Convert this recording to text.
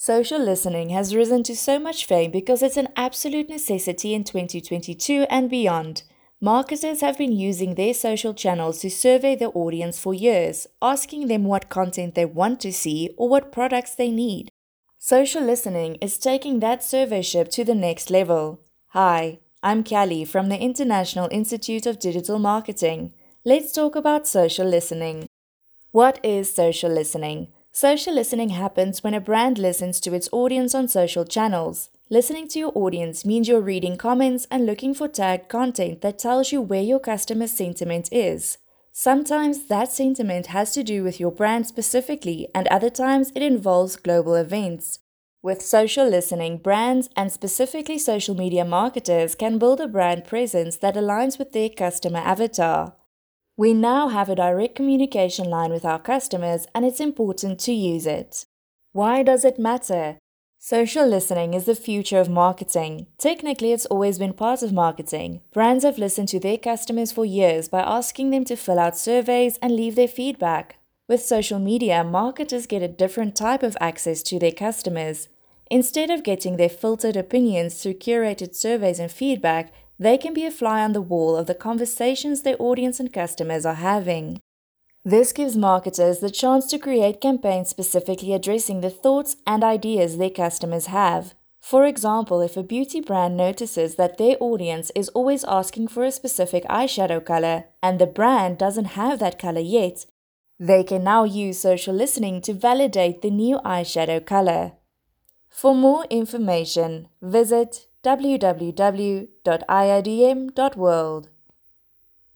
Social listening has risen to so much fame because it's an absolute necessity in 2022 and beyond. Marketers have been using their social channels to survey their audience for years, asking them what content they want to see or what products they need. Social listening is taking that surveyship to the next level. Hi, I'm Callie from the International Institute of Digital Marketing. Let's talk about social listening. What is social listening? Social listening happens when a brand listens to its audience on social channels. Listening to your audience means you're reading comments and looking for tagged content that tells you where your customer's sentiment is. Sometimes that sentiment has to do with your brand specifically, and other times it involves global events. With social listening, brands and specifically social media marketers can build a brand presence that aligns with their customer avatar. We now have a direct communication line with our customers and it's important to use it. Why does it matter? Social listening is the future of marketing. Technically, it's always been part of marketing. Brands have listened to their customers for years by asking them to fill out surveys and leave their feedback. With social media, marketers get a different type of access to their customers. Instead of getting their filtered opinions through curated surveys and feedback, they can be a fly on the wall of the conversations their audience and customers are having. This gives marketers the chance to create campaigns specifically addressing the thoughts and ideas their customers have. For example, if a beauty brand notices that their audience is always asking for a specific eyeshadow color and the brand doesn't have that color yet, they can now use social listening to validate the new eyeshadow color. For more information, visit www.iidm.world.